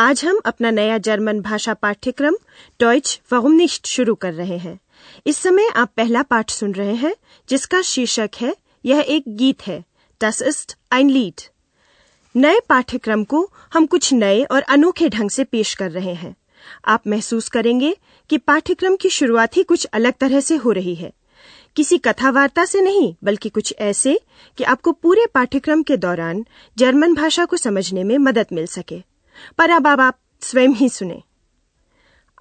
आज हम अपना नया जर्मन भाषा पाठ्यक्रम डॉइच वहुमनिश्त शुरू कर रहे हैं। इस समय आप पहला पाठ सुन रहे हैं, जिसका शीर्षक है, यह एक गीत है। Das ist ein Lied. नए पाठ्यक्रम को हम कुछ नए और अनोखे ढंग से पेश कर रहे हैं। आप महसूस करेंगे कि पाठ्यक्रम की शुरुआत ही कुछ अलग तरह से हो रही है। किसी कथा वार्ता से नहीं, बल्कि कुछ ऐसे कि आपको पूरे पाठ्यक्रम के दौरान जर्मन भाषा को समझने में मदद मिल सके। पर अब आप, आप स्वयं ही सुने।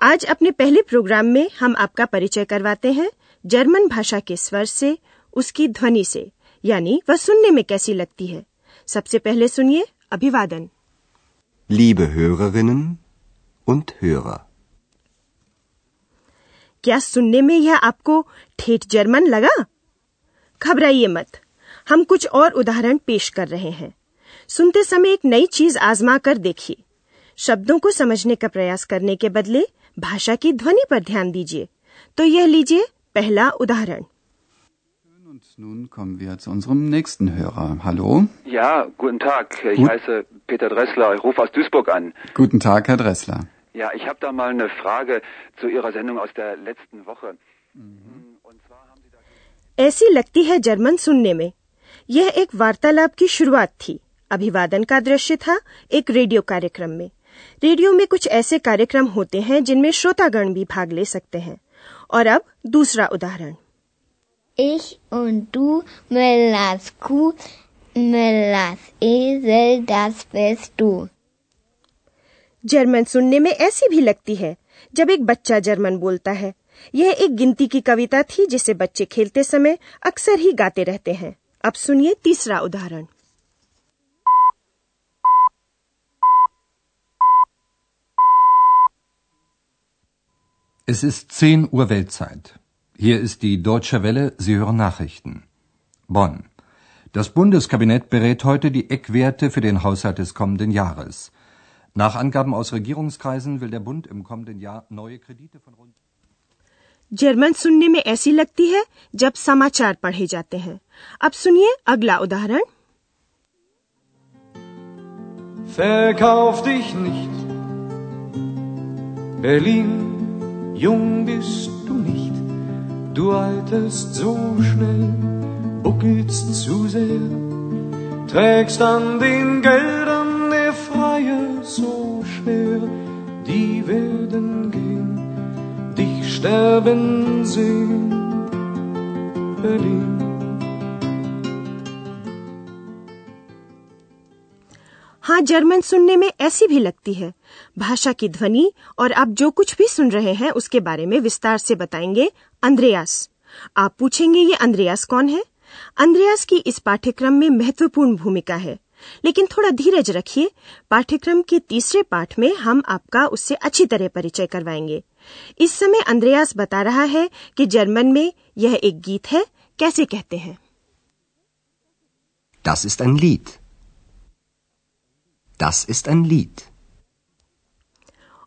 आज अपने पहले प्रोग्राम में हम आपका परिचय करवाते हैं जर्मन भाषा के स्वर से उसकी ध्वनि से यानी वह सुनने में कैसी लगती है। सबसे पहले सुनिए अभिवादन। Liebe Hörerinnen und Hörer. क्या सुनने में यह आपको ठेठ जर्मन लगा? घबराइए मत। हम कुछ और उदाहरण पेश कर रहे हैं। सुनते समय एक नई चीज़ आजमा कर देखिए। शब्दों को समझने का प्रयास करने के बदले भाषा की ध्वनि पर ध्यान दीजिए तो यह लीजिए पहला उदाहरण nun kommen wir zu unserem nächsten Hörer. Hallo. Ja, guten Tag. Ich Gut. heiße Peter Dressler. Ich rufe aus Duisburg an. Guten Tag, Herr Dressler. Ja, ich habe da mal eine Frage zu Ihrer Sendung aus der letzten Woche. Und zwar haben Sie da ऐसी लगती है German सुनने में यह एक वार्तालाप की शुरुआत थी अभिवादन का दृश्य था एक रेडियो कार्यक्रम में रेडियो में कुछ ऐसे कार्यक्रम होते हैं जिनमें श्रोतागण भी भाग ले सकते हैं। और अब दूसरा उदाहरण। Ich und du, Müllers Kuh, Müllers Esel, das bist du. German सुनने में ऐसी भी लगती है जब एक बच्चा जर्मन बोलता है। यह एक गिनती की कविता थी जिसे बच्चे खेलते समय अक्सर ही गाते रहते हैं। अब सुनिए तीसरा उदाहरण। Es ist 10 Uhr Weltzeit. Hier ist die Deutsche Welle, Sie hören Nachrichten. Bonn. Das Bundeskabinett berät heute die Eckwerte für den Haushalt des kommenden Jahres. Nach Angaben aus Regierungskreisen will der Bund im kommenden Jahr neue Kredite von rund German सुनने में ऐसी लगती है जब समाचार पढ़े जाते हैं अब सुनिए अगला उदाहरण Verkauf dich nicht. Berlin, jung bist du nicht. Du alterst so schnell, buckelst zu sehr. Trägst an den Geldern der Freie so schwer. Die werden gehen, dich sterben sehen. Berlin. हाँ जर्मन सुनने में ऐसी भी लगती है। भाषा की ध्वनि और आप जो कुछ भी सुन रहे हैं, उसके बारे में विस्तार से बताएँगे अंद्रयास। आप पूछेंगे, ये अंद्रयास कौन है? अंद्रयास की इस पाठ्यक्रम में महत्वपूर्ण भूमिका है। लेकिन थोड़ा धीरज रखिए, पाठ्यक्रम के तीसरे पाठ में हम आपका उससे अच्छी तरह परिचय करवाएँगे। इस समय अंद्रयास बता रहा है कि जर्मन में यह एक गीत है, कैसे कहते हैं? Das ist ein Lied. Das ist ein Lied.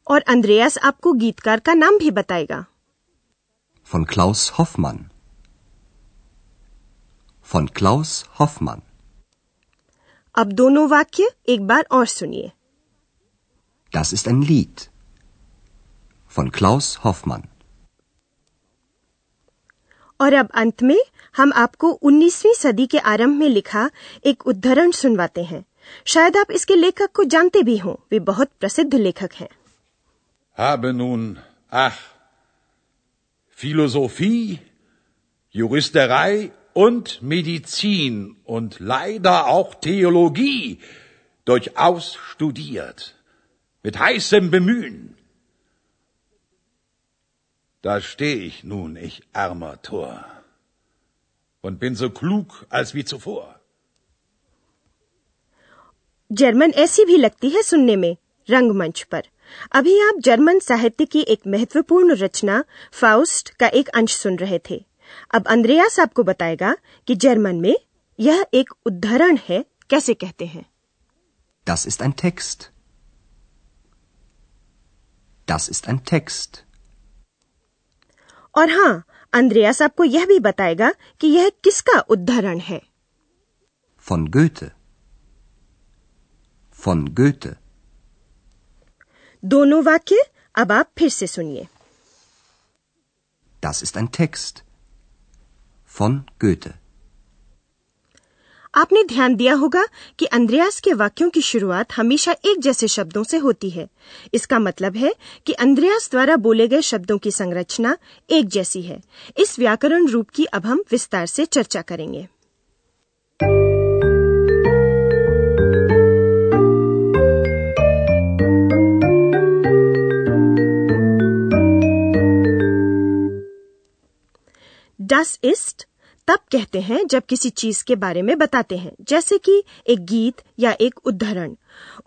और अंद्रयास आपको गीतकार का नाम भी बताएगा Von Klaus Hoffmann. Von Klaus Hoffmann. अब दोनों वाक्य एक बार और सुनिए Das ist ein Lied. Von Klaus Hoffmann. और अब अंत में हम आपको 19वीं सदी के आरंभ में लिखा एक उद्धरण सुनवाते हैं शायद आप इसके लेखक को जानते भी हों वे बहुत प्रसिद्ध लेखक हैं habe nun, ach, Philosophie, Juristerei und Medizin und leider auch Theologie durchaus studiert, mit heißem Bemühen. Da steh ich nun, ich armer Tor, und bin so klug als wie zuvor. German ऐसी भी लगती है सुनने में रंगमंच पर अभी आप जर्मन साहित्य की एक महत्वपूर्ण रचना फाउस्ट का एक अंश सुन रहे थे अब अंद्रयास आपको बताएगा कि जर्मन में यह एक उद्धरण है कैसे कहते हैं Das ist ein Text. Das ist ein Text. और हाँ अंद्रयास आपको यह भी बताएगा कि यह किसका उद्धरण है Von Goethe. Von Goethe. दोनों वाक्य अब आप फिर से सुनिए Das ist ein Text. Von Goethe. आपने ध्यान दिया होगा कि अंद्रयास के वाक्यों की शुरुआत हमेशा एक जैसे शब्दों से होती है इसका मतलब है कि अंद्रयास द्वारा बोले गए शब्दों की संरचना एक जैसी है इस व्याकरण रूप की अब हम विस्तार से चर्चा करेंगे डस इस्ट तब कहते हैं जब किसी चीज़ के बारे में बताते हैं जैसे कि एक गीत या एक उदाहरण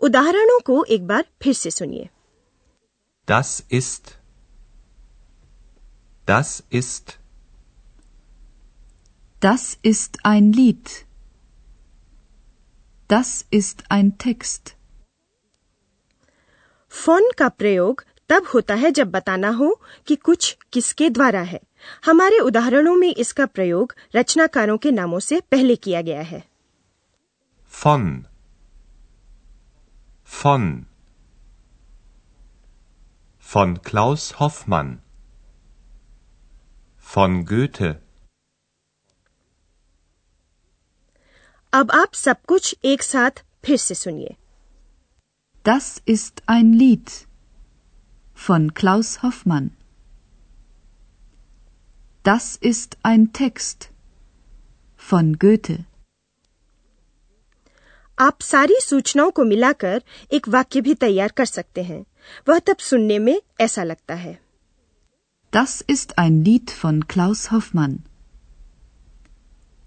उदाहरणों को एक बार फिर से सुनिए Das ist. Das ist. Das ist ein Lied. Das ist ein Text. Phone का प्रयोग तब होता है जब बताना हो कि कुछ किसके द्वारा है हमारे उदाहरणों में इसका प्रयोग रचनाकारों के नामों से पहले किया गया है फन Von. Von Klaus Hoffmann. Von Goethe. अब आप सब कुछ एक साथ फिर से सुनिए Das ist ein Lied von Klaus Hoffmann. Das ist ein Text von Goethe. आप सारी सूचनाओं को मिलाकर एक वाक्य भी तैयार कर सकते हैं वह तब सुनने में ऐसा लगता है Das ist ein Lied von Klaus Hoffmann.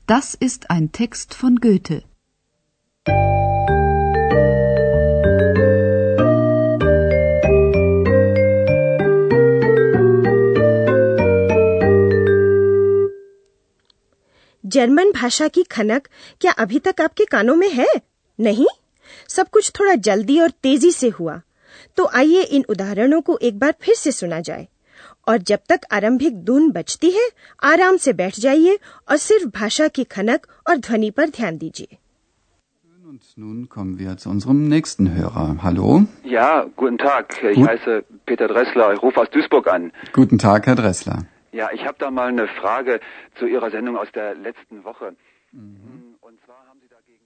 Das ist ein Text von Goethe. German भाषा की खनक क्या अभी तक आपके कानों में है नहीं सब कुछ थोड़ा जल्दी और तेज़ी से हुआ तो आइए इन उदाहरणों को एक बार फिर से सुना जाए और जब तक आरंभिक धुन बजती है आराम से बैठ जाइए और सिर्फ़ भाषा की खनक और ध्वनि पर ध्यान दीजिए Und nun kommen wir zu unserem nächsten Hörer. Hallo. Ja, guten Tag. Ich Gut. heiße Peter Dressler. Ich rufe aus Duisburg an. Guten Tag, Herr Dressler. Ja, ich habe da mal eine Frage zu Ihrer Sendung aus der letzten Woche. Und zwar haben Sie dagegen.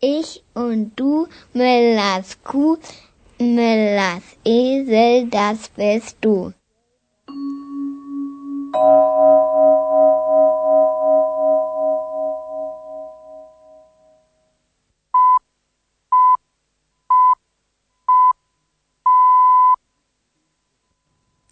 Ich und du, Müllers Kuh, Müllers Esel, das bist du.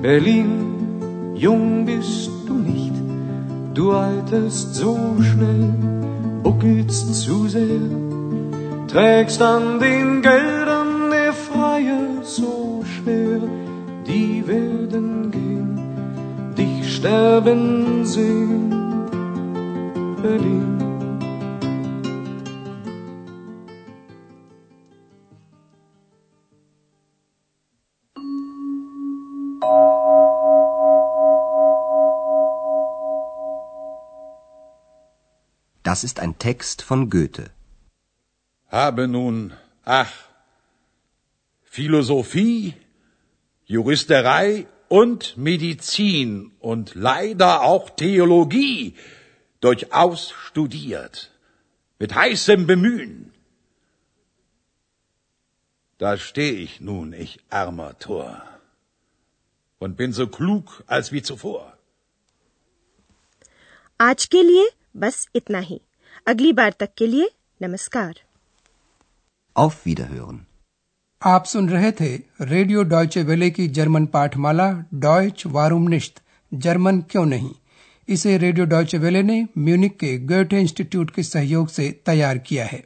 Berlin, jung bist du nicht. Du alterst so schnell, buckelst zu sehr, trägst an den Geldern der Freie so schwer. Die werden gehen, dich sterben sehen. Berlin. Das ist ein Text von Goethe. Habe nun, ach, Philosophie, Juristerei und Medizin und leider auch Theologie durchaus studiert, mit heißem Bemühen. Da steh ich nun, ich armer Tor, und bin so klug als wie zuvor. आज के लिए बस इतना ही अगली बार तक के लिए नमस्कार। Auf Wiederhören. आप सुन रहे थे रेडियो डॉयचे वेले की जर्मन पाठमाला डॉयच वारूमनिश्त जर्मन क्यों नहीं? इसे रेडियो डॉयचे वेले ने म्यूनिक के गोटे इंस्टीट्यूट के सहयोग से तैयार किया है।